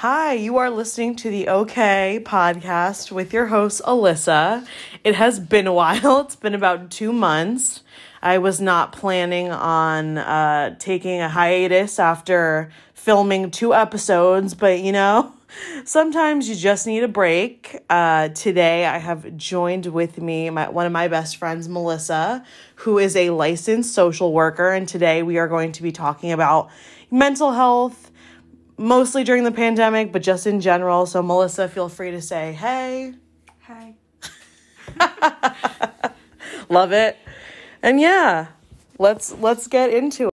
Hi, you are listening to the OK podcast with your host, Alyssa. It has been a while, it's been about two months. I was not planning on uh, taking a hiatus after filming two episodes, but you know, sometimes you just need a break. Uh, today, I have joined with me my, one of my best friends, Melissa, who is a licensed social worker, and today we are going to be talking about mental health, mostly during the pandemic, but just in general. So, Melissa, feel free to say hey. Hi. Love it. And yeah, let's let's get into it.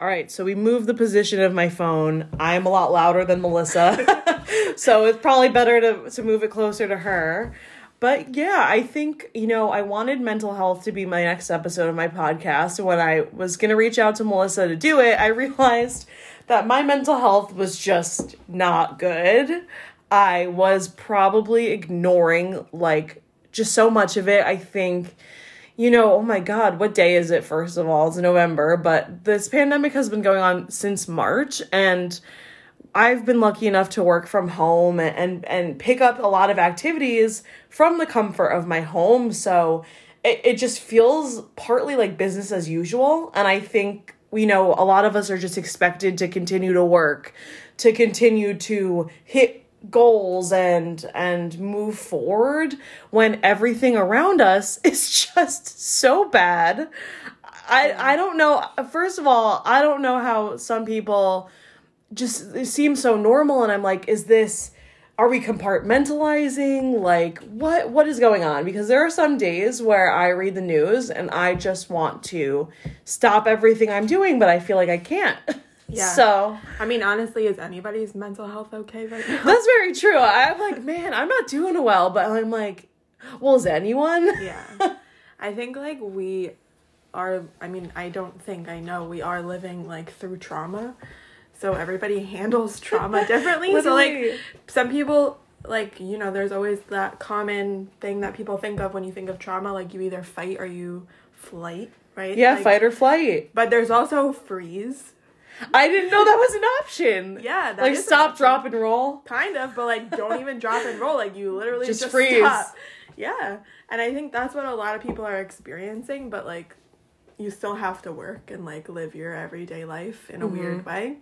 All right, so we moved the position of my phone. I am a lot louder than Melissa. so it's probably better to to move it closer to her. But yeah, I think, you know, I wanted mental health to be my next episode of my podcast. And when I was going to reach out to Melissa to do it, I realized that my mental health was just not good. I was probably ignoring like just so much of it. I think you know, oh my God, what day is it, first of all? It's November, but this pandemic has been going on since March, and I've been lucky enough to work from home and, and pick up a lot of activities from the comfort of my home. So it, it just feels partly like business as usual. And I think, you know, a lot of us are just expected to continue to work, to continue to hit goals and and move forward when everything around us is just so bad. I i don't know first of all i don't know how some people just seem so normal and i'm like is this are we compartmentalizing like what what is going on because there are some days where i read the news and i just want to stop everything i'm doing but i feel like i can't Yeah. so I mean, honestly, is anybody's mental health okay right now? That's very true. I'm like, man, I'm not doing well, but I'm like, well, is anyone? yeah. I think like we are I mean, I don't think I know we are living like through trauma. So everybody handles trauma differently. so like some people like, you know, there's always that common thing that people think of when you think of trauma like you either fight or you flight, right? Yeah, Like, fight or flight. But there's also freeze. I didn't know that was an option. Yeah, like stop, drop, and roll. kind of but like don't even drop and roll like you literally Just just, freeze. stop. yeah and i think that's what a lot of people are experiencing but like you still have to work and like live your everyday life in a Mm-hmm. weird way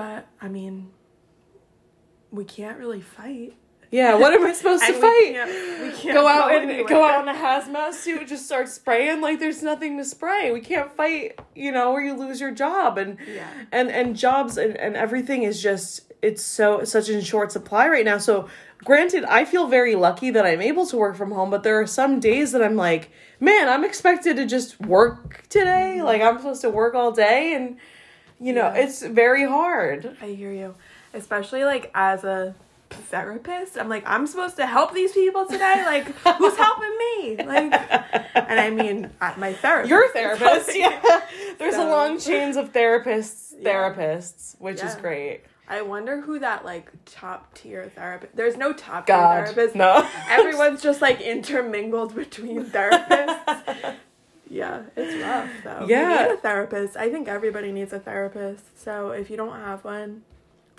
but i mean we can't really fight Yeah, what am I supposed to fight? we can't, we can't Go out and anywhere. go out in a hazmat suit, and just start spraying like there's nothing to spray. We can't fight, you know, or you lose your job and Yeah. and and jobs and, and everything is just it's so such in short supply right now. So granted, I feel very lucky that I'm able to work from home, but there are some days that I'm like, man, I'm expected to just work today. Like I'm supposed to work all day and you know, Yeah. it's very hard. I hear you. Especially like as a therapist, I'm like, I'm supposed to help these people today. Like, who's helping me? Like, and I mean, my therapist. You're a therapist, yeah. There's a long chains of therapists, Yeah. therapists, which is great. I wonder who that like top tier therapist. There's no top God, tier therapist. no. Everyone's just like intermingled between therapists. Yeah, it's rough though. Yeah. You need a therapist. I think everybody needs a therapist. So if you don't have one,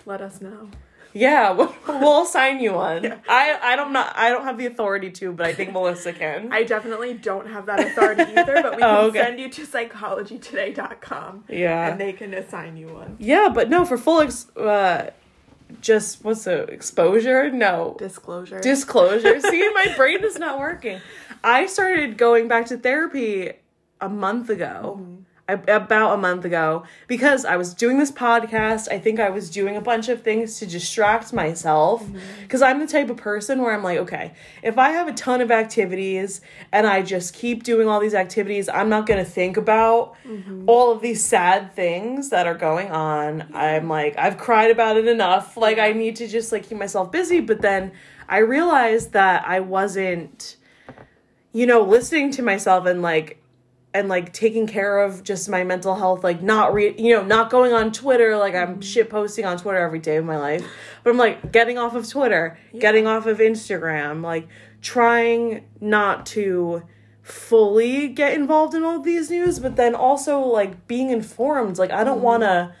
let us know. Yeah, we'll, we'll assign you one. Yeah. I I don't not I don't have the authority to, but I think Melissa can. I definitely don't have that authority either, but we can Oh, okay. send you to psychologytoday.com yeah. and they can assign you one. yeah, but no, for full ex- uh just what's the exposure? No. Disclosure. Disclosure. See, my brain is not working. I started going back to therapy a month ago. Mm-hmm. I, about a month ago because I was doing this podcast. I think I was doing a bunch of things to distract myself mm-hmm. because I'm the type of person where I'm like, okay, if I have a ton of activities and I just keep doing all these activities, I'm not going to think about mm-hmm. all of these sad things that are going on. I'm like, I've cried about it enough. Like I need to just like keep myself busy, but then I realized that I wasn't you know, listening to myself and like and like taking care of just my mental health, like not re you know, not going on Twitter, like I'm shit posting on Twitter every day of my life. But I'm like getting off of Twitter, getting off of Instagram, like trying not to fully get involved in all of these news, but then also like being informed. Like I don't wanna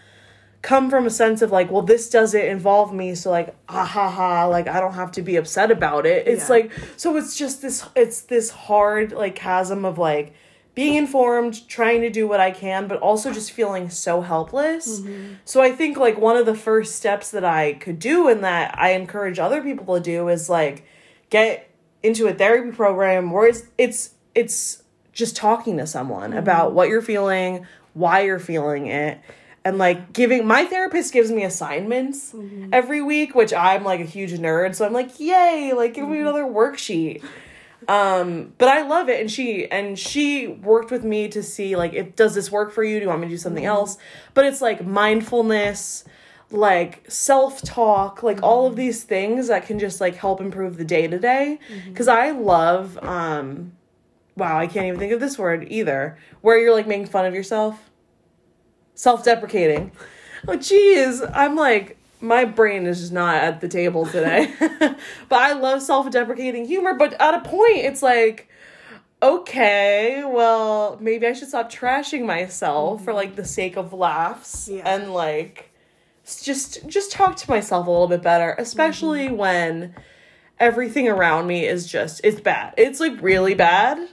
come from a sense of like, well, this doesn't involve me, so like, ah ha ha, like I don't have to be upset about it. It's Yeah. like so it's just this it's this hard like chasm of like being informed, trying to do what I can, but also just feeling so helpless. Mm-hmm. So I think like one of the first steps that I could do and that I encourage other people to do is like get into a therapy program where it's it's it's just talking to someone mm-hmm. about what you're feeling, why you're feeling it. And like giving my therapist gives me assignments mm-hmm. every week, which I'm like a huge nerd. So I'm like, yay, like give me another worksheet um but i love it. And she and she worked with me to see like if does this work for you? Do you want me to do something else? But it's like mindfulness like self-talk like all of these things that can just like help improve the day to day. Because i love um wow i can't even think of this word either where you're like making fun of yourself. Self-deprecating. Oh geez. I'm like my brain is just not at the table today but i love self-deprecating humor but at a point it's like okay well maybe i should stop trashing myself for like the sake of laughs Yeah. and like just just talk to myself a little bit better especially when everything around me is just it's bad it's like really bad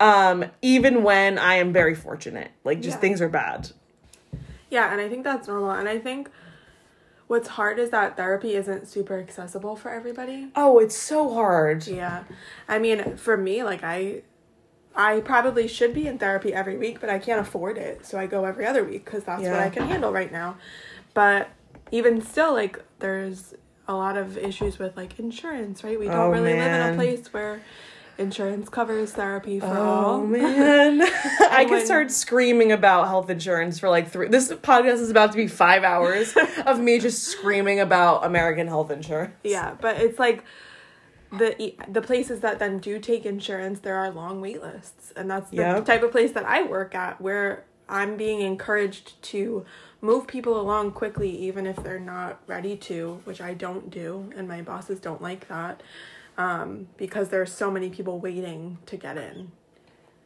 um even when i am very fortunate like just Yeah. things are bad Yeah, and I think that's normal. And I think what's hard is that therapy isn't super accessible for everybody. oh it's so hard Yeah. I mean, for me, like I I probably should be in therapy every week, but I can't afford it. So I go every other week cuz that's what I can handle right now. But even still like there's a lot of issues with like insurance, right? We don't Oh, really live in a place where insurance covers therapy for Oh all. man, I oh, could start screaming about health insurance for like three. This podcast is about to be five hours of me just screaming about American health insurance. Yeah, but it's like the the places that then do take insurance, there are long wait lists, and that's the Yep. type of place that I work at, where I'm being encouraged to move people along quickly, even if they're not ready to, which I don't do, and my bosses don't like that, um, because there's so many people waiting to get in.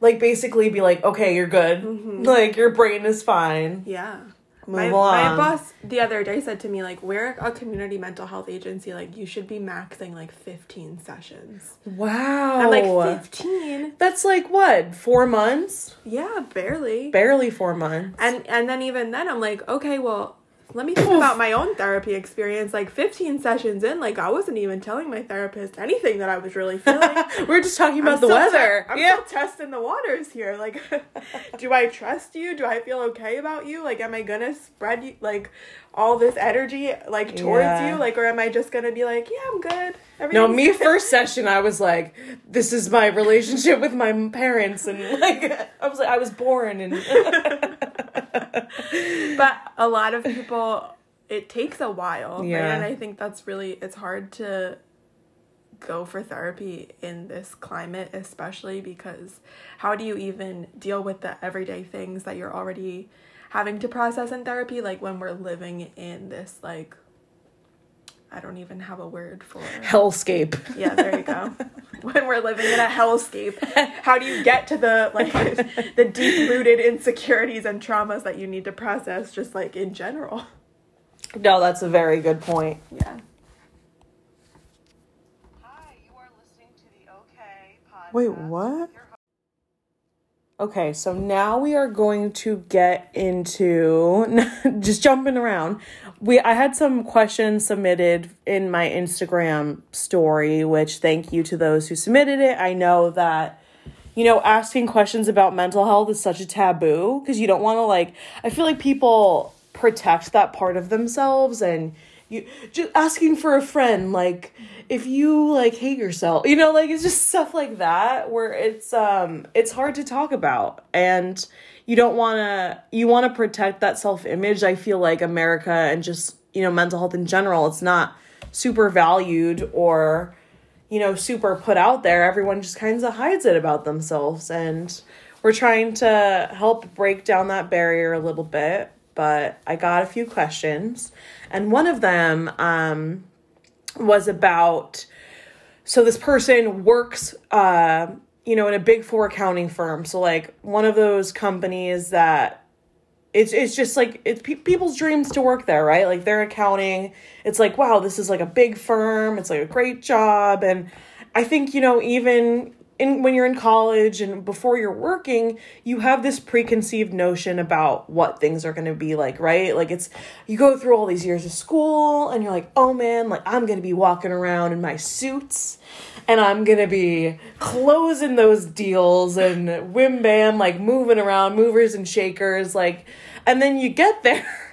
Like basically, be like, okay, you're good. Like your brain is fine. Yeah. Move my, along. my boss the other day said to me like we're a community mental health agency like you should be maxing like 15 sessions Wow. i'm like 15 That's like what? Four months? Yeah, barely. Barely four months. And and then even then I'm like, okay, well, let me think about my own therapy experience. Like 15 sessions in, like I wasn't even telling my therapist anything that I was really feeling. We're just talking about I'm the weather. te- I'm yeah. still testing the waters here. Like, do I trust you? Do I feel okay about you? Like, am I gonna spread you like all this energy like towards Yeah. you? Like, or am I just gonna be like, yeah, I'm good. No, me good." first session, I was like, "This is my relationship with my parents," and like, I was like, I was born, and but a lot of people it takes a while right? And i think that's really it's hard to go for therapy in this climate especially because how do you even deal with the everyday things that you're already having to process in therapy like when we're living in this like i don't even have a word for hellscape. yeah there you go when we're living in a hellscape how do you get to the like the deep rooted insecurities and traumas that you need to process just like in general No, that's a very good point. yeah Hi, you are listening to the OK podcast. Wait, what? Okay, so now we are going to get into just jumping around. We I had some questions submitted in my Instagram story, which thank you to those who submitted it. I know that you know, asking questions about mental health is such a taboo because you don't want to like I feel like people protect that part of themselves and you just asking for a friend like if you like hate yourself you know like it's just stuff like that where it's um it's hard to talk about. And you don't want to you want to protect that self-image i feel like america and just you know mental health in general. It's not super valued or you know super put out there. Everyone just kind of hides it about themselves. And we're trying to help break down that barrier a little bit but i got a few questions and one of them um was about so this person works uh you know in a big four accounting firm so like one of those companies that it's it's just like it's pe- people's dreams to work there, right? Like they're accounting. It's like wow, this is like a big firm. It's like a great job, and I think you know even in when you're in college and before you're working, you have this preconceived notion about what things are going to be like, right? Like it's you go through all these years of school and you're like, "Oh man, like I'm going to be walking around in my suits and I'm going to be closing those deals and whim bam like moving around, movers and shakers like and then you get there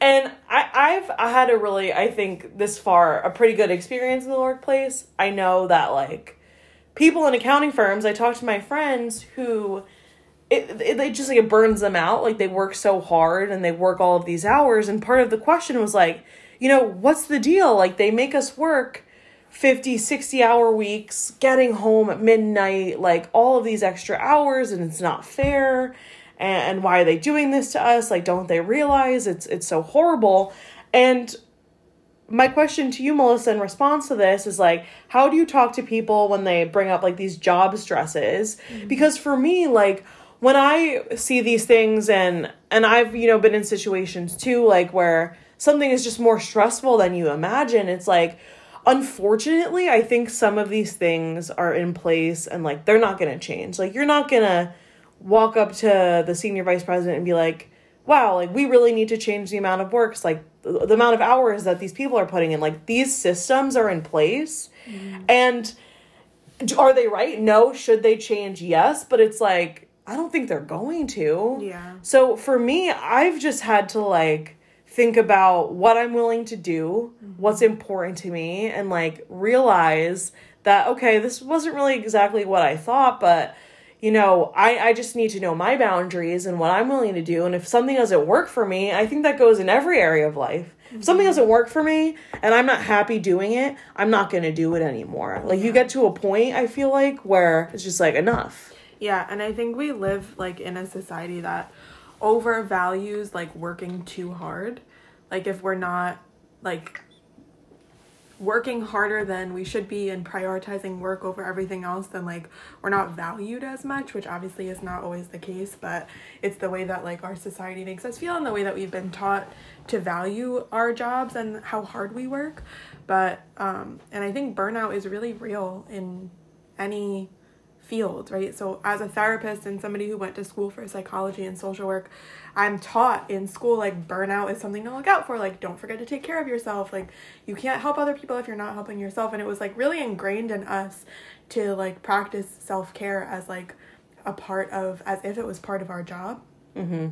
and I, I've I had a really I think this far a pretty good experience in the workplace. I know that like people in accounting firms, I talk to my friends who it, it they just like it burns them out. Like they work so hard and they work all of these hours. And part of the question was like, you know, what's the deal? Like they make us work 50, 60 hour weeks, getting home at midnight, like all of these extra hours, and it's not fair. And why are they doing this to us? Like, don't they realize it's it's so horrible? And my question to you, Melissa, in response to this is like, how do you talk to people when they bring up like these job stresses? Mm-hmm. Because for me, like, when I see these things and and I've you know been in situations too like where something is just more stressful than you imagine it's like unfortunately I think some of these things are in place and like they're not going to change like you're not going to walk up to the senior vice president and be like wow like we really need to change the amount of works like the amount of hours that these people are putting in like these systems are in place. Mm. and are they right? No. Should they change? Yes. But it's like i don't think they're going to. Yeah. So for me i've just had to like think about what i'm willing to do mm-hmm. what's important to me and like realize that okay this wasn't really exactly what i thought but you know, I, I just need to know my boundaries and what I'm willing to do. And if something doesn't work for me, I think that goes in every area of life. If something mm-hmm. doesn't work for me and I'm not happy doing it, I'm not going to do it anymore. Like, you get to a point, I feel like, where it's just like enough. Yeah. And I think we live like in a society that overvalues like working too hard. Like, if we're not like working harder than we should be and prioritizing work over everything else then like we're not valued as much which obviously is not always the case but it's the way that like our society makes us feel and the way that we've been taught to value our jobs and how hard we work. But um and i think burnout is really real in any field right? So as a therapist and somebody who went to school for psychology and social work I'm taught in school like burnout is something to look out for. Like, don't forget to take care of yourself. Like, you can't help other people if you're not helping yourself. And it was like really ingrained in us to like practice self care as like a part of, as if it was part of our job. Mm-hmm.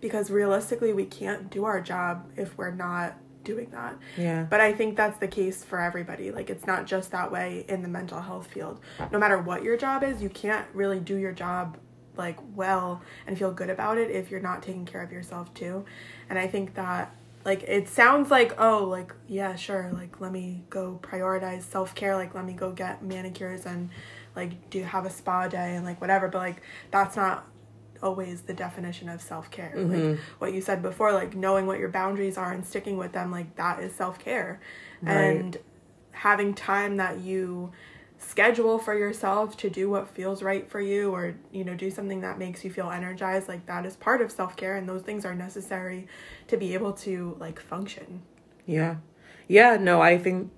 Because realistically, we can't do our job if we're not doing that. Yeah. But I think that's the case for everybody. Like it's not just that way in the mental health field. No matter what your job is, you can't really do your job like well and feel good about it if you're not taking care of yourself too. And I think that like it sounds like oh like yeah sure like let me go prioritize self-care like let me go get manicures and like do have a spa day and like whatever but like that's not always the definition of self-care mm-hmm. like what you said before like knowing what your boundaries are and sticking with them like that is self-care right. and having time that you schedule for yourself to do what feels right for you or you know do something that makes you feel energized like that is part of self-care and those things are necessary to be able to like function. Yeah. Yeah no i think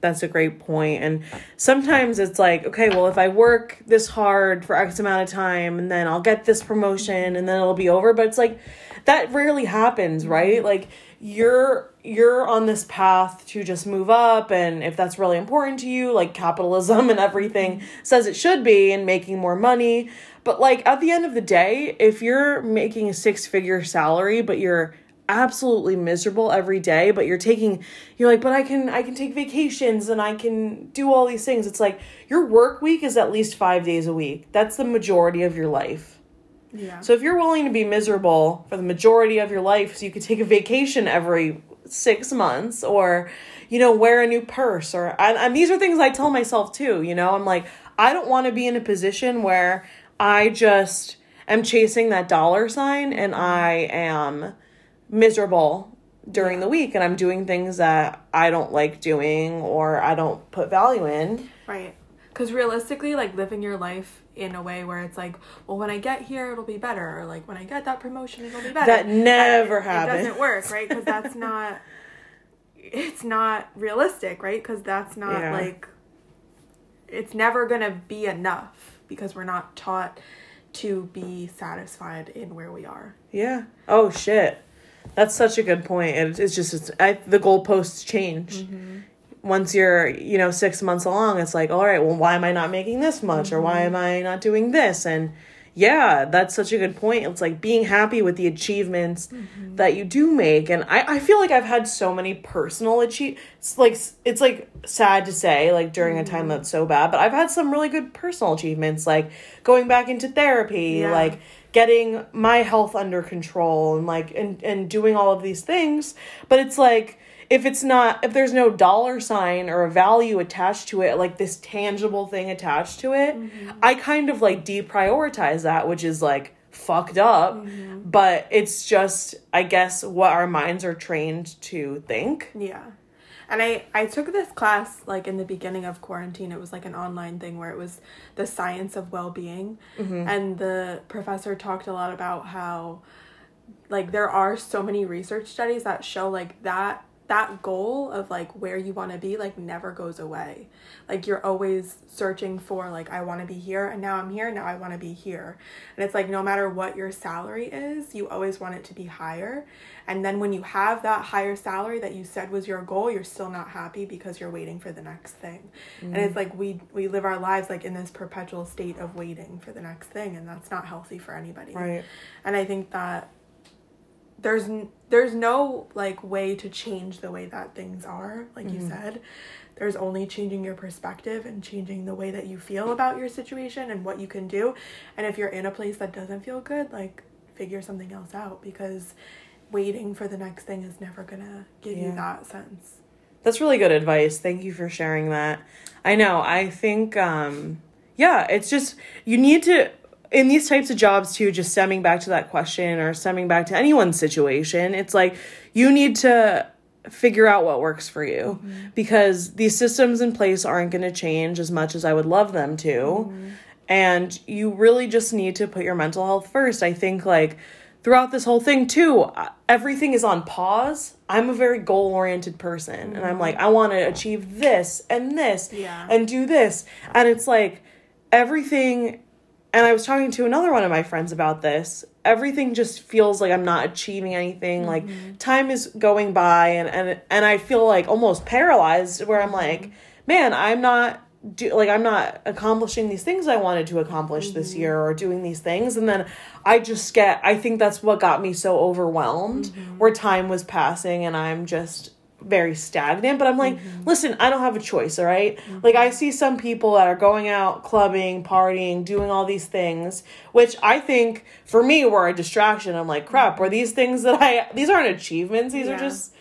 that's a great point. And sometimes it's like okay well if i work this hard for x amount of time and then i'll get this promotion and then it'll be over. But it's like that rarely happens right? Mm-hmm. like you're you're on this path to just move up and if that's really important to you like capitalism and everything says it should be and making more money. But like at the end of the day if you're making a six figure salary but you're absolutely miserable every day but you're taking you're like but I can I can take vacations and I can do all these things it's like your work week is at least 5 days a week. That's the majority of your life. Yeah. So if you're willing to be miserable for the majority of your life so you could take a vacation every six months or, you know, wear a new purse or, and, and these are things I tell myself too, you know, I'm like, I don't want to be in a position where I just am chasing that dollar sign and I am miserable during the week and I'm doing things that I don't like doing or I don't put value in. Right. Because realistically, like living your life in a way where it's like, well, when I get here, it'll be better, or like when I get that promotion, it'll be better. That never happens. It doesn't work, right? Because that's not. It's not realistic, right? Because that's not Yeah. like. It's never gonna be enough because we're not taught to be satisfied in where we are. Yeah. Oh shit. That's such a good point. And it's just it's, I, the goalposts change. Mm-hmm. Once you're, you know, six months along, it's like, all right, well, why am I not making this much, or why am I not doing this? And yeah, that's such a good point. It's like being happy with the achievements mm-hmm. that you do make. And I, I feel like I've had so many personal achieve. It's like it's like sad to say, like during a time mm-hmm. that's so bad, but I've had some really good personal achievements, like going back into therapy, Yeah. like getting my health under control and like and and doing all of these things but it's like if it's not if there's no dollar sign or a value attached to it like this tangible thing attached to it mm-hmm. i kind of like deprioritize that which is like fucked up mm-hmm. but it's just i guess what our minds are trained to think Yeah. And I, I took this class like in the beginning of quarantine. It was like an online thing where it was the science of well being. Mm-hmm. And the professor talked a lot about how like there are so many research studies that show like that that goal of like where you want to be like never goes away. Like you're always searching for like i want to be here and now i'm here now i want to be here. And it's like no matter what your salary is you always want it to be higher. And then when you have that higher salary that you said was your goal you're still not happy because you're waiting for the next thing. And it's mm. like we we live our lives like in this perpetual state of waiting for the next thing and that's not healthy for anybody. Right. And i think that there's there's no like way to change the way that things are like you said there's only changing your perspective and changing the way that you feel about your situation and what you can do and if you're in a place that doesn't feel good like figure something else out because waiting for the next thing is never gonna give you that sense That's really good advice. Thank you for sharing that. I know. I think um yeah, it's just you need to in these types of jobs too, just stemming back to that question or stemming back to anyone's situation, it's like you need to figure out what works for you mm-hmm. because these systems in place aren't going to change as much as I would love them to. Mm-hmm. And you really just need to put your mental health first. I think like throughout this whole thing too, uh, everything is on pause. I'm a very goal-oriented person and I'm mm-hmm. like I want to achieve this and this Yeah. and do this. And it's like everything and I was talking to another one of my friends about this. Everything just feels like I'm not achieving anything. Like mm-hmm. time is going by and and and I feel like almost paralyzed where I'm like, mm-hmm. man, I'm not do like I'm not accomplishing these things I wanted to accomplish this mm-hmm. year or doing these things. And then I just get I think that's what got me so overwhelmed where time was passing and I'm just very stagnant but i'm like mm-hmm. listen i don't have a choice all right? like i see some people that are going out clubbing partying doing all these things which i think for me were a distraction. I'm like crap were these things that i these aren't achievements. These are just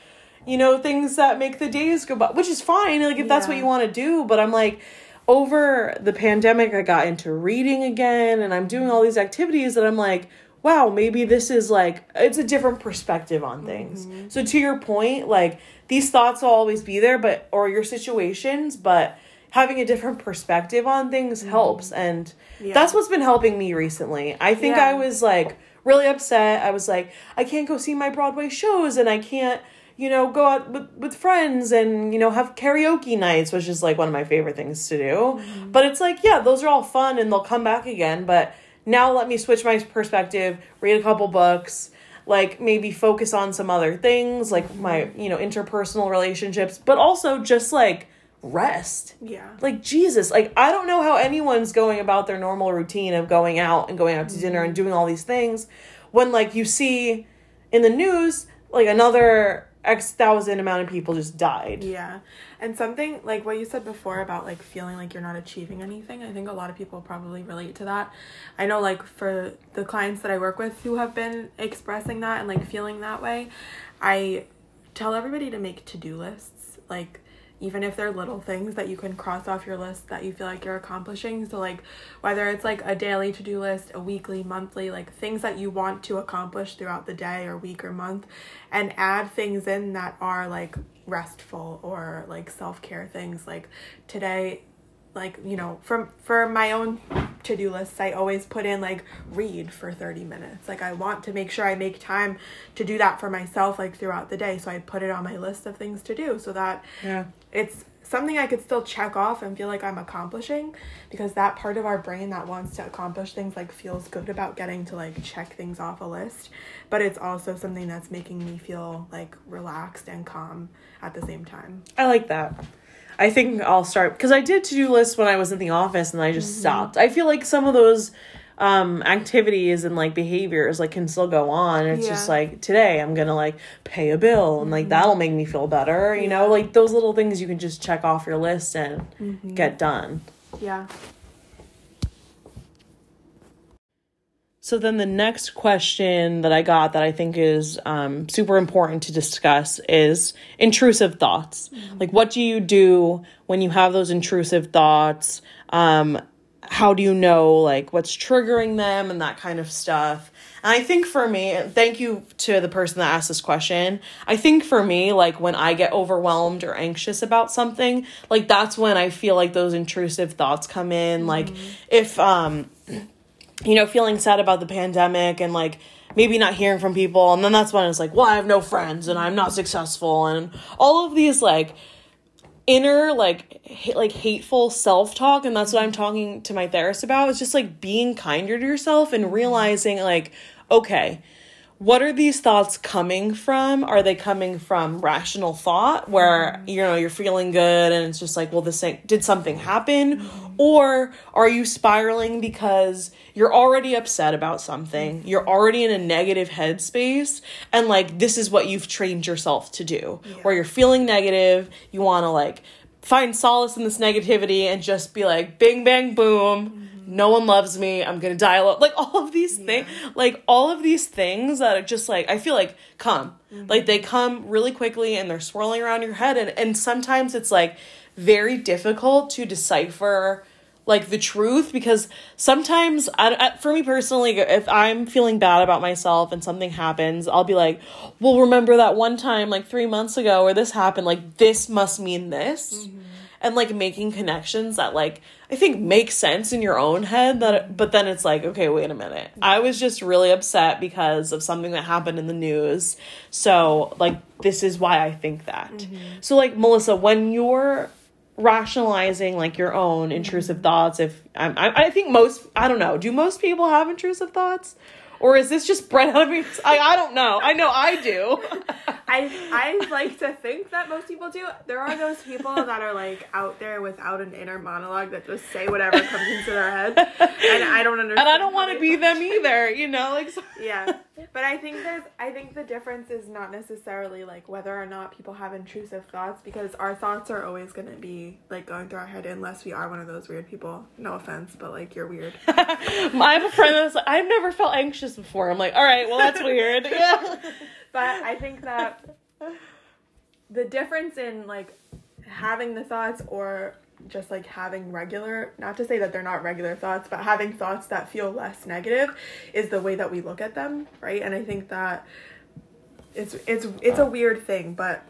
you know things that make the days go by which is fine like if that's what you want to do but i'm like over the pandemic i got into reading again and i'm doing all these activities that i'm like wow maybe this is like it's a different perspective on things. Mm-hmm. So to your point like these thoughts will always be there but or your situations but having a different perspective on things mm-hmm. helps. And Yeah. that's what's been helping me recently. I think Yeah. i was like really upset. I was like i can't go see my broadway shows and i can't you know go out with, with friends and you know have karaoke nights which is like one of my favorite things to do. Mm-hmm. But it's like yeah those are all fun and they'll come back again but now let me switch my perspective read a couple books like maybe focus on some other things like my mm-hmm. you know interpersonal relationships but also just like rest. Yeah. Like Jesus, like I don't know how anyone's going about their normal routine of going out and going out to dinner and mm-hmm. doing all these things when like you see in the news like another X thousand amount of people just died. Yeah. And something like what you said before about like feeling like you're not achieving anything, I think a lot of people probably relate to that. I know like for the clients that I work with who have been expressing that and like feeling that way, I tell everybody to make to-do lists. Like even if they're little things that you can cross off your list that you feel like you're accomplishing. So like whether it's like a daily to-do list, a weekly, monthly, like things that you want to accomplish throughout the day or week or month and add things in that are like restful or like self-care things like today like you know from for my own to-do lists i always put in like read for 30 minutes like i want to make sure i make time to do that for myself like throughout the day so i put it on my list of things to do so that Yeah. It's something i could still check off and feel like i'm accomplishing because that part of our brain that wants to accomplish things like feels good about getting to like check things off a list but it's also something that's making me feel like relaxed and calm at the same time I like that. I think I'll start because I did to do lists when I was in the office and I just mm-hmm. stopped. I feel like some of those um activities and like behaviors like can still go on. It's just like today I'm gonna like pay a bill and like that'll make me feel better. You know, like those little things you can just check off your list and get done. yeah So then the next question that I got that I think is um, super important to discuss is intrusive thoughts. Like, what do you do when you have those intrusive thoughts? Um, how do you know like what's triggering them and that kind of stuff? And I think for me, thank you to the person that asked this question. I think for me, like when I get overwhelmed or anxious about something, like that's when I feel like those intrusive thoughts come in. Like if um you know, feeling sad about the pandemic and like maybe not hearing from people. And then that's when it's like, well, I have no friends and I'm not successful. And all of these like inner like ha- like hateful self-talk and that's what I'm talking to my therapist about. It's just like being kinder to yourself and realizing like okay, what are these thoughts coming from? Are they coming from rational thought where you know you're feeling good and it's just like, well, this thing did something happen, or are you spiraling because you're already upset about something, you're already in a negative headspace, and like this is what you've trained yourself to do, where you're feeling negative, you want to like find solace in this negativity and just be like, bing bang boom no one loves me i'm gonna die alone like all of these things like all of these things that are just like i feel like come. Mm-hmm. Like they come really quickly and they're swirling around your head and, and sometimes it's like very difficult to decipher like the truth because sometimes I, I, for me personally if i'm feeling bad about myself and something happens i'll be like well remember that one time like three months ago where this happened like this must mean this mm-hmm. and like making connections that like I think makes sense in your own head that but then it's like okay wait a minute. I was just really upset because of something that happened in the news. So like this is why I think that. Mm-hmm. So like Melissa when you're rationalizing like your own intrusive mm-hmm. thoughts if I'm, I, I think most I don't know do most people have intrusive thoughts or is this just bred out of me I, I don't know I know I do I I like to think that most people do. There are those people that are like out there without an inner monologue that just say whatever comes into their head, and I don't understand. and I don't want to be them either you know like so- Yeah, but I think there's I think the difference is not necessarily like whether or not people have intrusive thoughts because our thoughts are always gonna be like going through our head unless we are one of those weird people. No offense, but like you're weird. I have a friend that's like, I've never felt anxious before. I'm like, all right, well, that's weird. Yeah. but I think that the difference in like having the thoughts or just like having regular not to say that they're not regular thoughts but having thoughts that feel less negative is the way that we look at them right and i think that it's it's it's a weird thing but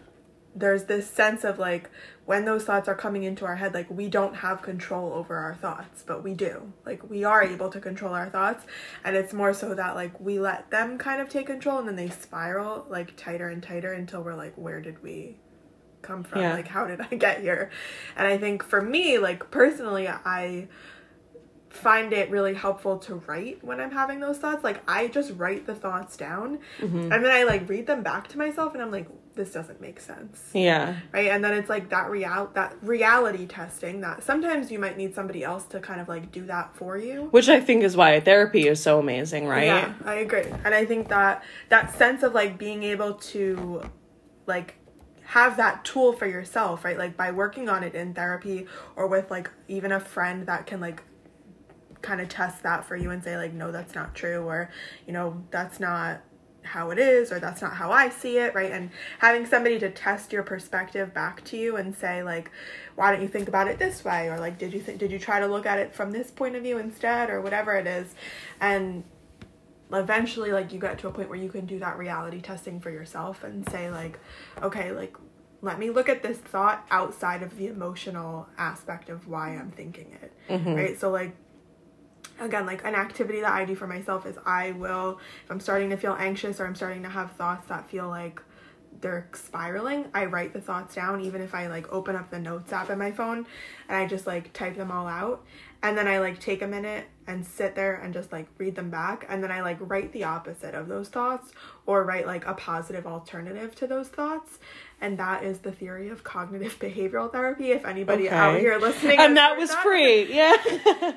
there's this sense of like when those thoughts are coming into our head like we don't have control over our thoughts but we do. Like we are able to control our thoughts and it's more so that like we let them kind of take control and then they spiral like tighter and tighter until we're like where did we come from? Yeah. like how did i get here? And i think for me like personally i find it really helpful to write when i'm having those thoughts. Like i just write the thoughts down mm-hmm. and then i like read them back to myself and i'm like this doesn't make sense. Yeah. right? And then it's like that real that reality testing that sometimes you might need somebody else to kind of like do that for you. Which I think is why therapy is so amazing, right? yeah i agree. And i think that that sense of like being able to like have that tool for yourself right? Like by working on it in therapy or with like even a friend that can like kind of test that for you and say like no that's not true or you know that's not how it is or that's not how I see it, right? And having somebody to test your perspective back to you and say like why don't you think about it this way or like did you think did you try to look at it from this point of view instead or whatever it is and eventually like you get to a point where you can do that reality testing for yourself and say like okay like let me look at this thought outside of the emotional aspect of why I'm thinking it. Mm-hmm. Right? So like again like an activity that I do for myself is I will if I'm starting to feel anxious or I'm starting to have thoughts that feel like they're spiraling, I write the thoughts down even if I like open up the notes app in my phone and I just like type them all out and then I like take a minute and sit there and just like read them back and then I like write the opposite of those thoughts or write like a positive alternative to those thoughts and that is the theory of cognitive behavioral therapy if anybody Okay. out here listening and that was free. Yeah.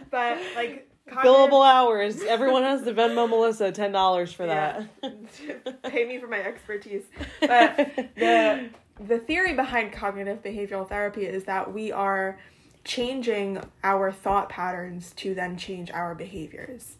but like Billable hours. Everyone has to Venmo Melissa ten dollars for that. pay me for my expertise. But the the theory behind cognitive behavioral therapy is that we are changing our thought patterns to then change our behaviors.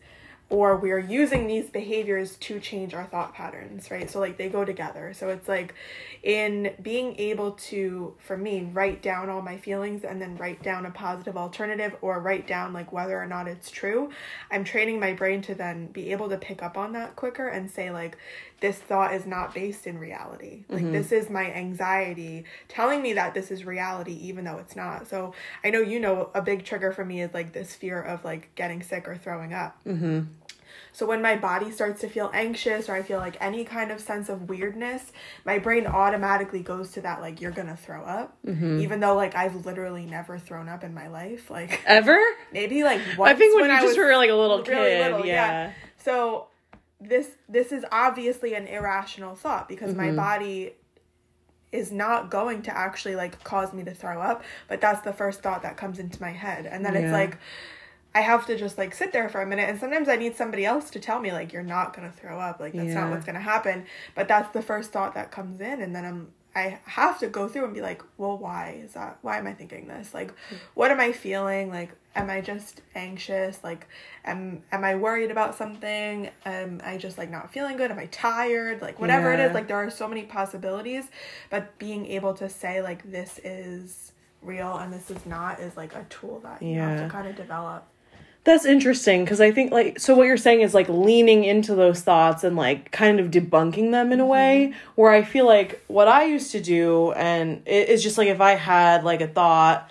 Or we are using these behaviors to change our thought patterns, right? So, like, they go together. So, it's like in being able to, for me, write down all my feelings and then write down a positive alternative or write down, like, whether or not it's true, I'm training my brain to then be able to pick up on that quicker and say, like, this thought is not based in reality. Like, this is my anxiety telling me that this is reality, even though it's not. So, I know you know a big trigger for me is like this fear of like getting sick or throwing up. Mm-hmm. So when my body starts to feel anxious or I feel like any kind of sense of weirdness, my brain automatically goes to that like you're gonna throw up, Mm-hmm. even though like I've literally never thrown up in my life. Like Ever? maybe like once I think when, you I just was were like a little really kid. little, yeah. So this this is obviously an irrational thought because my Mm-hmm. body is not going to actually like cause me to throw up, but that's the first thought that comes into my head. And then Yeah. it's like I have to just like sit there for a minute and sometimes I need somebody else to tell me like you're not going to throw up, like that's Yeah. not what's going to happen, but that's the first thought that comes in and then I'm I have to go through and be like, well, why is that? Why am I thinking this? Like, what am I feeling? Like, am I just anxious? Like, am am I worried about something? Am I just like not feeling good? Am I tired? Like, whatever it Yeah. is. Like, there are so many possibilities, but being able to say like this is real and this is not is like a tool that you have Yeah. to kind of develop. That's interesting because I think like so what you're saying is like leaning into those thoughts and like kind of debunking them in a way mm-hmm. where I feel like what I used to do and it is just like if I had like a thought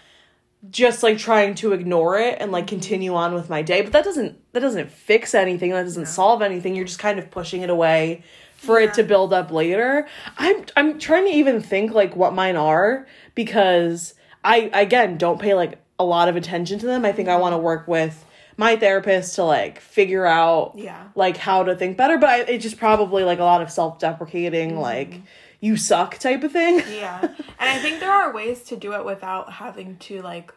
just like trying to ignore it and like mm-hmm. continue on with my day but that doesn't that doesn't fix anything that doesn't solve anything you're just kind of pushing it away for it to build up later. I'm i'm trying to even think like what mine are because i again don't pay like a lot of attention to them. I think i want to mm-hmm. work with my therapist to like figure out Yeah. like how to think better but I, it's just probably like a lot of self-deprecating mm-hmm. like you suck type of thing Yeah. and I think there are ways to do it without having to like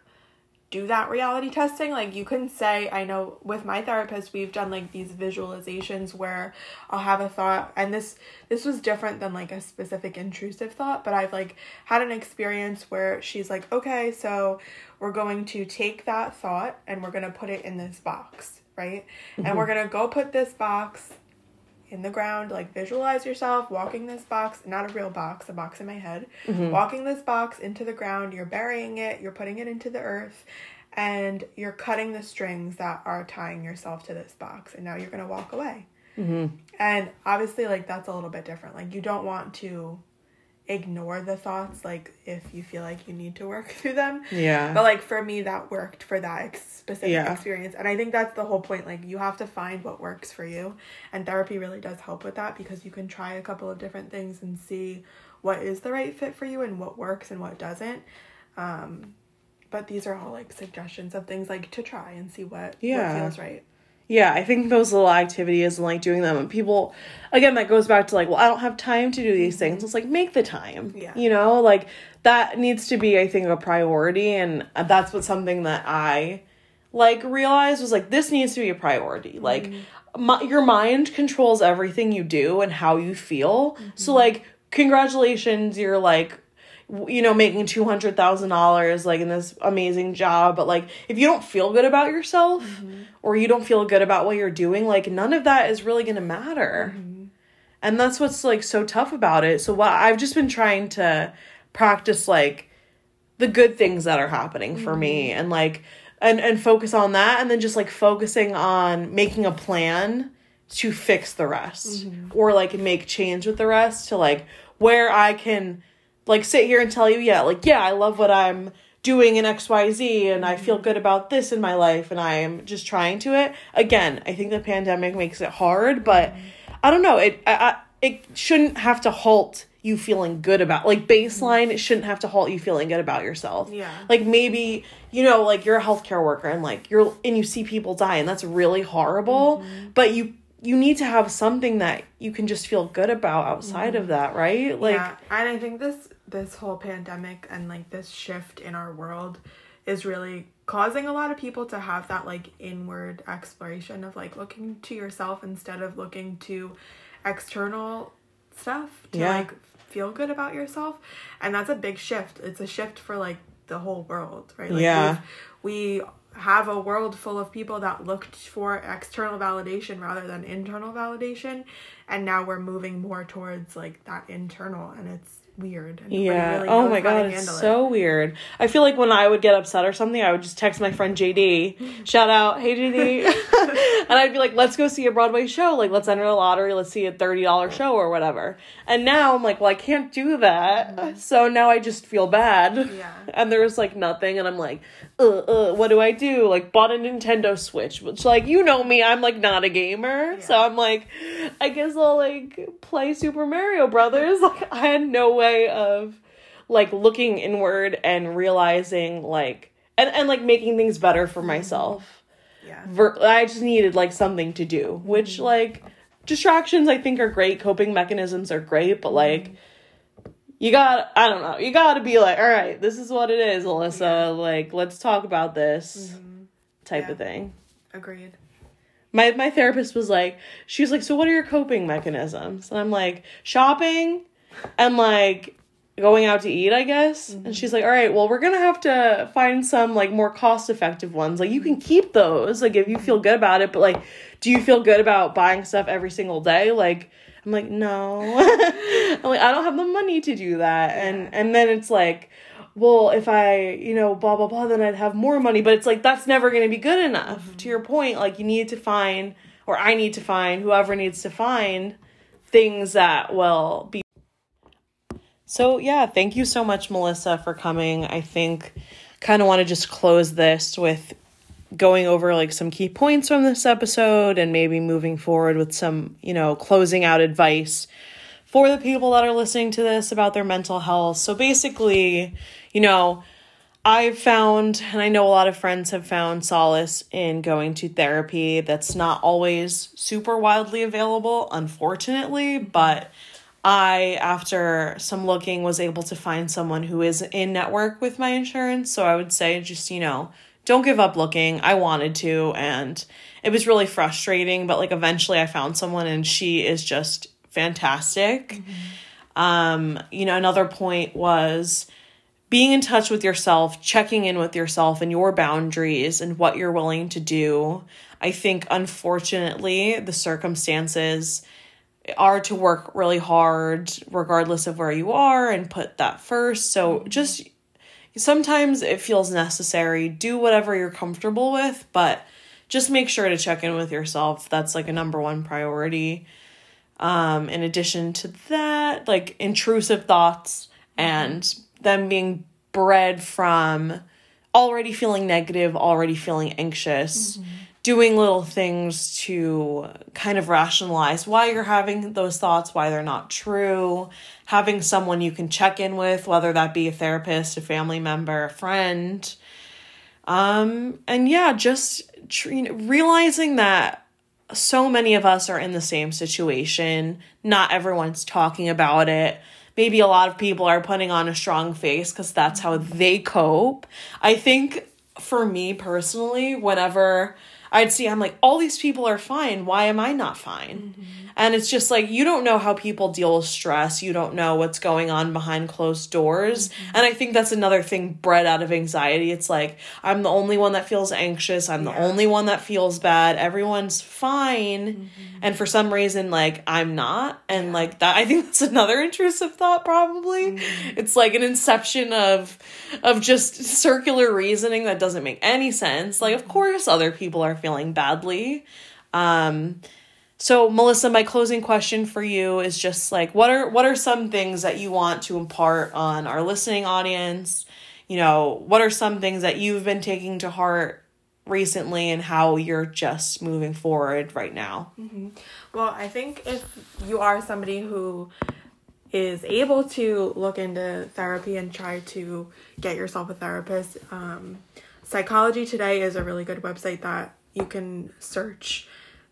do that reality testing. Like you can say, I know with my therapist we've done like these visualizations where I'll have a thought and this this was different than like a specific intrusive thought, but I've like had an experience where she's like, "Okay, so we're going to take that thought and we're going to put it in this box." Right? And we're mm-hmm. going to go put this box in the ground, like visualize yourself walking this box, not a real box, a box in my head, mm-hmm. walking this box into the ground, you're burying it, you're putting it into the earth, and you're cutting the strings that are tying yourself to this box, and now you're gonna walk away. Mm-hmm. And obviously, like, that's a little bit different. Like, you don't want to ignore the thoughts, like, if you feel like you need to work through them. yeah But like for me, that worked for that ex- specific Yeah. experience, and I think that's the whole point. Like you have to find what works for you, and therapy really does help with that because you can try a couple of different things and see what is the right fit for you and what works and what doesn't. Um, but these are all like suggestions of things like to try and see what Yeah. what feels right. Yeah, I think those little activities and like doing them and people again that goes back to like, well, I don't have time to do these things. Mm-hmm. It's like make the time. Yeah. You know, like that needs to be I think a priority and uh, that's what something that I like realized was like this needs to be a priority. Like mm-hmm. my, your mind controls everything you do and how you feel. So mm-hmm. like congratulations, you're like you know making $200,000 like in this amazing job but like if you don't feel good about yourself mm-hmm. or you don't feel good about what you're doing like none of that is really going to matter mm-hmm. and that's what's like so tough about it. So what I've just been trying to practice like the good things that are happening for me mm-hmm. and like and and focus on that and then just like focusing on making a plan to fix the rest or like make change with the rest to like where I can like sit here and tell you, yeah, like, yeah, I love what I'm doing in XYZ and I Mm-hmm. feel good about this in my life and I am just trying to it. Again, I think the pandemic makes it hard, but Mm-hmm. I don't know. It I, I, it shouldn't have to halt you feeling good about like baseline it shouldn't have to halt you feeling good about yourself. Yeah. Like maybe, you know, like you're a healthcare worker and like you're and you see people die and that's really horrible, Mm-hmm. but you you need to have something that you can just feel good about outside of that, right? Like yeah, and I think this this whole pandemic and like this shift in our world is really causing a lot of people to have that like inward exploration of like looking to yourself instead of looking to external stuff to Yeah. like feel good about yourself. And that's a big shift. It's a shift for like the whole world right? Like Yeah. we have a world full of people that looked for external validation rather than internal validation. And now we're moving more towards like that internal. And it's weird Yeah. really oh my god, it's handle it. so weird. I feel like when I would get upset or something, I would just text my friend JD. Shout out, hey JD. and I'd be like, let's go see a Broadway show. Like, let's enter the lottery. Let's see a thirty dollar show or whatever. And now I'm like, well, I can't do that. So now I just feel bad. Mm-hmm. Yeah. And there's like nothing, and I'm like, uh, uh, what do I do? Like, bought a Nintendo Switch, which like you know me, I'm like not a gamer, Yeah. so I'm like, I guess I'll like play Super Mario Brothers. Like, I had no way of like looking inward and realizing like and and like making things better for myself. Yeah Ver- I just needed like something to do, which mm-hmm. like distractions I think are great, coping mechanisms are great, but like mm-hmm. you got I don't know, you got to be like, all right, this is what it is, Alyssa. Like, let's talk about this mm-hmm. type Yeah. of thing. agreed My my therapist was like, she was like, so what are your coping mechanisms? And I'm like, shopping and like going out to eat, I guess. And mm-hmm. she's like, all right, well, we're gonna have to find some like more cost effective ones. Like you can keep those, like if you feel good about it, but like, do you feel good about buying stuff every single day? Like I'm like, no. I'm like, I don't have the money to do that. And and then it's like well, if I, you know, blah, blah, blah, then I'd have more money. But it's like, that's never going to be good enough. Mm-hmm. To your point, like, you need to find, or I need to find, whoever needs to find things that will be. So, yeah, thank you so much, Melissa, for coming. I think kind of want to just close this with going over like some key points from this episode and maybe moving forward with some, you know, closing out advice for the people that are listening to this about their mental health. So basically, you know, I've found, and I know a lot of friends have found solace in going to therapy. That's not always super widely available, unfortunately, but I, after some looking, was able to find someone who is in network with my insurance. So I would say just, you know, don't give up looking. I wanted to, and it was really frustrating, but like eventually I found someone and she is just fantastic. Um, you know, another point was being in touch with yourself, checking in with yourself and your boundaries and what you're willing to do. I think, unfortunately, the circumstances are to work really hard, regardless of where you are, and put that first. So just sometimes it feels necessary. Do whatever you're comfortable with, but just make sure to check in with yourself. That's like a number one priority. Um, in addition to that, like intrusive thoughts and them being bred from already feeling negative, already feeling anxious, doing little things to kind of rationalize why you're having those thoughts, why they're not true, having someone you can check in with, whether that be a therapist, a family member, a friend. Um, and yeah, just tr- you know, realizing that so many of us are in the same situation. Not everyone's talking about it. Maybe a lot of people are putting on a strong face because that's how they cope. I think for me personally, whenever I'd see, I'm like, all these people are fine. Why am I not fine? Mm-hmm. And it's just like, you don't know how people deal with stress. You don't know what's going on behind closed doors. Mm-hmm. And I think that's another thing bred out of anxiety. It's like, I'm the only one that feels anxious. I'm the only one that feels bad. Everyone's fine. Mm-hmm. And for some reason, like, I'm not. And like that, I think that's another intrusive thought, probably. Mm-hmm. It's like an inception of, of just circular reasoning that doesn't make any sense. Like, of course, other people are feeling badly. Um, so Melissa, my closing question for you is just like what are what are some things that you want to impart on our listening audience? You know, what are some things that you've been taking to heart recently and how you're just moving forward right now? Mm-hmm. Well, I think if you are somebody who is able to look into therapy and try to get yourself a therapist, um, Psychology Today is a really good website that you can search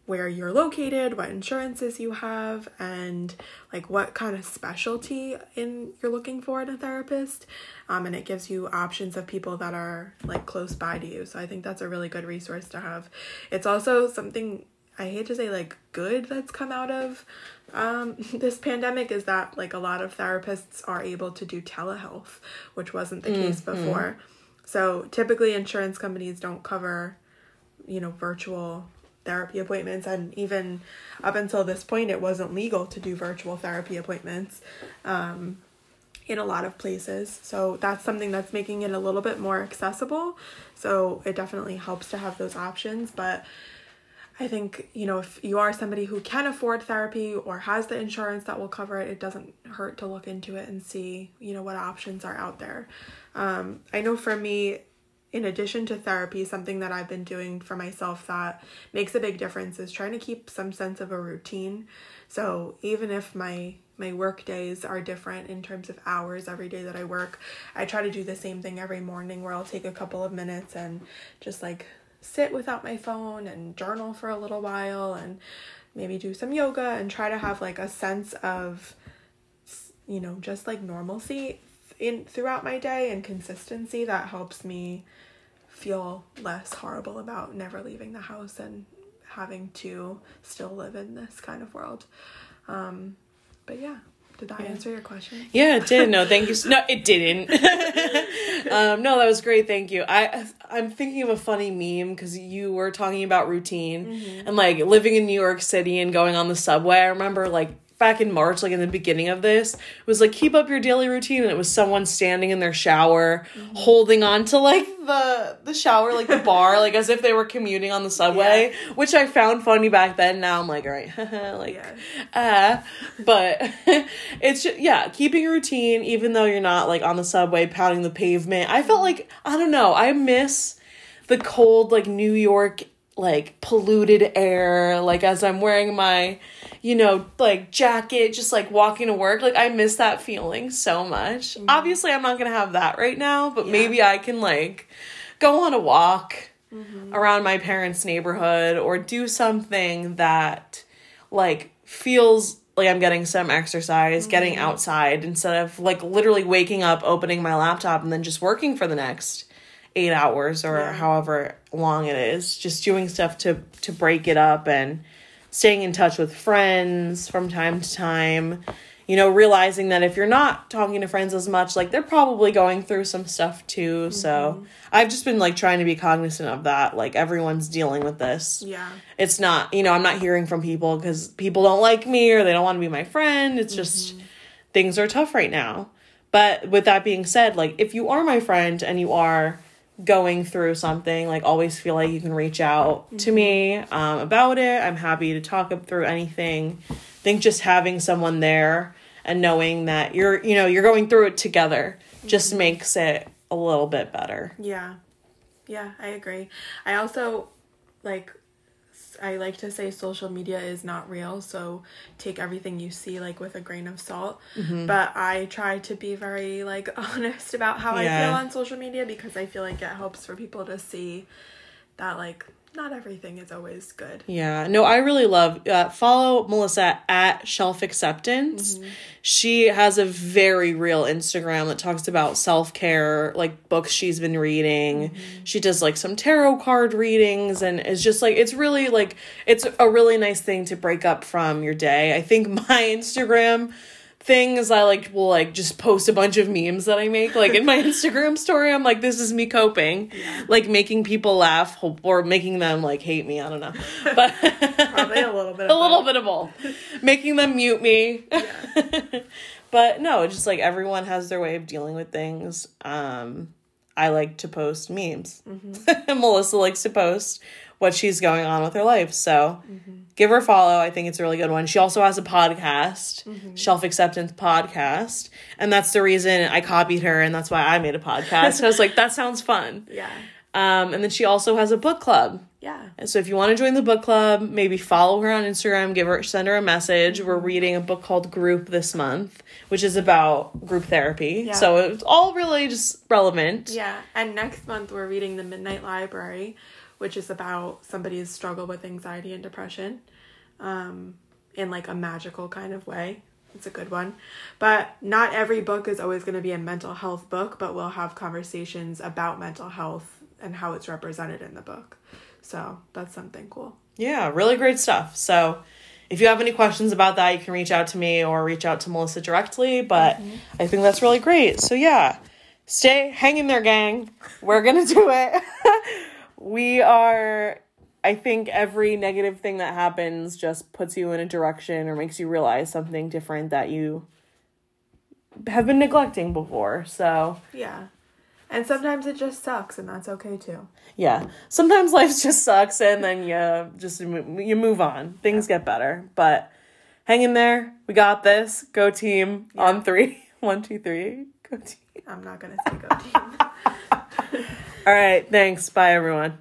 where you're located, what insurances you have, and like what kind of specialty in you're looking for in a therapist. Um, and it gives you options of people that are like close by to you. So I think that's a really good resource to have. It's also something I hate to say like good that's come out of um, this pandemic is that like a lot of therapists are able to do telehealth, which wasn't the mm-hmm. case before. So typically insurance companies don't cover, you know, virtual therapy appointments and even up until this point it wasn't legal to do virtual therapy appointments um, in a lot of places so that's something that's making it a little bit more accessible so it definitely helps to have those options but I think, you know, if you are somebody who can afford therapy or has the insurance that will cover it, it doesn't hurt to look into it and see, you know, what options are out there. Um, I know for me, in addition to therapy, something that I've been doing for myself that makes a big difference is trying to keep some sense of a routine. So even if my my work days are different in terms of hours every day that I work, I try to do the same thing every morning where I'll take a couple of minutes and just like sit without my phone and journal for a little while and maybe do some yoga and try to have like a sense of you know just like normalcy in throughout my day and consistency that helps me feel less horrible about never leaving the house and having to still live in this kind of world. Um, but yeah, did that yeah. answer your question? Yeah, it did. No, thank you. No, it didn't. um, no, that was great. Thank you. I I'm thinking of a funny meme because you were talking about routine mm-hmm. and like living in New York City and going on the subway. I remember like back in March, like in the beginning of this, was like keep up your daily routine, and it was someone standing in their shower, mm-hmm. holding on to like the the shower, like the bar, like as if they were commuting on the subway, yeah. which I found funny back then. Now I'm like, all right, like, ah, uh, but it's just, yeah, keeping a routine, even though you're not like on the subway pounding the pavement. I felt like I don't know, I miss the cold like New York like polluted air like as i'm wearing my you know like jacket just like walking to work like i miss that feeling so much mm-hmm. obviously i'm not gonna have that right now but yeah. maybe i can like go on a walk mm-hmm. around my parents neighborhood or do something that like feels like i'm getting some exercise mm-hmm. getting outside instead of like literally waking up opening my laptop and then just working for the next eight hours or yeah. however long it is just doing stuff to to break it up and staying in touch with friends from time to time. You know realizing that if you're not talking to friends as much like they're probably going through some stuff too. Mm-hmm. so i've just been like trying to be cognizant of that. Like everyone's dealing with this. Yeah. It's not you know i'm not hearing from people because people don't like me or they don't want to be my friend. It's mm-hmm. just things are tough right now. But with that being said like if you are my friend and you are going through something, like always feel like you can reach out mm-hmm. to me um, about it. I'm happy to talk through anything. I think just having someone there and knowing that you're, you know, you're going through it together mm-hmm. just makes it a little bit better. Yeah. Yeah, I agree. I also like I like to say social media is not real, so take everything you see like with a grain of salt. Mm-hmm. But I try to be very like honest about how yeah. I feel on social media because I feel like it helps for people to see that like not everything is always good. Yeah. No, I really love uh, follow Melissa at Shelf Acceptance. Mm-hmm. She has a very real Instagram that talks about self-care, like books she's been reading. Mm-hmm. She does like some tarot card readings and it's just like it's really like it's a really nice thing to break up from your day. I think my Instagram things I like will like just post a bunch of memes that I make like in my Instagram story. I'm like, this is me coping, yeah. like making people laugh or making them like hate me. I don't know, but probably a little bit. a little bit of both, making them mute me. Yeah. but no, just like everyone has their way of dealing with things. Um, I like to post memes. Mm-hmm. Melissa likes to post what she's going on with her life. So give her a follow. I think it's a really good one. She also has a podcast, Shelf Acceptance Podcast. And that's the reason I copied her and that's why I made a podcast. I was like, that sounds fun. Yeah. Um, and then she also has a book club. Yeah. And so if you want to join the book club, maybe follow her on Instagram, give her send her a message. We're reading a book called Group this month, which is about group therapy. Yeah. So it's all really just relevant. Yeah. And next month we're reading The Midnight Library, which is about somebody's struggle with anxiety and depression um, in like a magical kind of way. It's a good one. But not every book is always going to be a mental health book, but we'll have conversations about mental health and how it's represented in the book. So that's something cool. Yeah, really great stuff. So if you have any questions about that, you can reach out to me or reach out to Melissa directly. But I think that's really great. So yeah, stay hang in there, gang. We're gonna do it. we are. I think every negative thing that happens just puts you in a direction or makes you realize something different that you have been neglecting before. So Yeah. And sometimes it just sucks, and that's okay too. yeah sometimes life just sucks and then you just you move on things get better but hang in there we got this go team on three one two three go team I'm not going to say go team. all right thanks. Bye everyone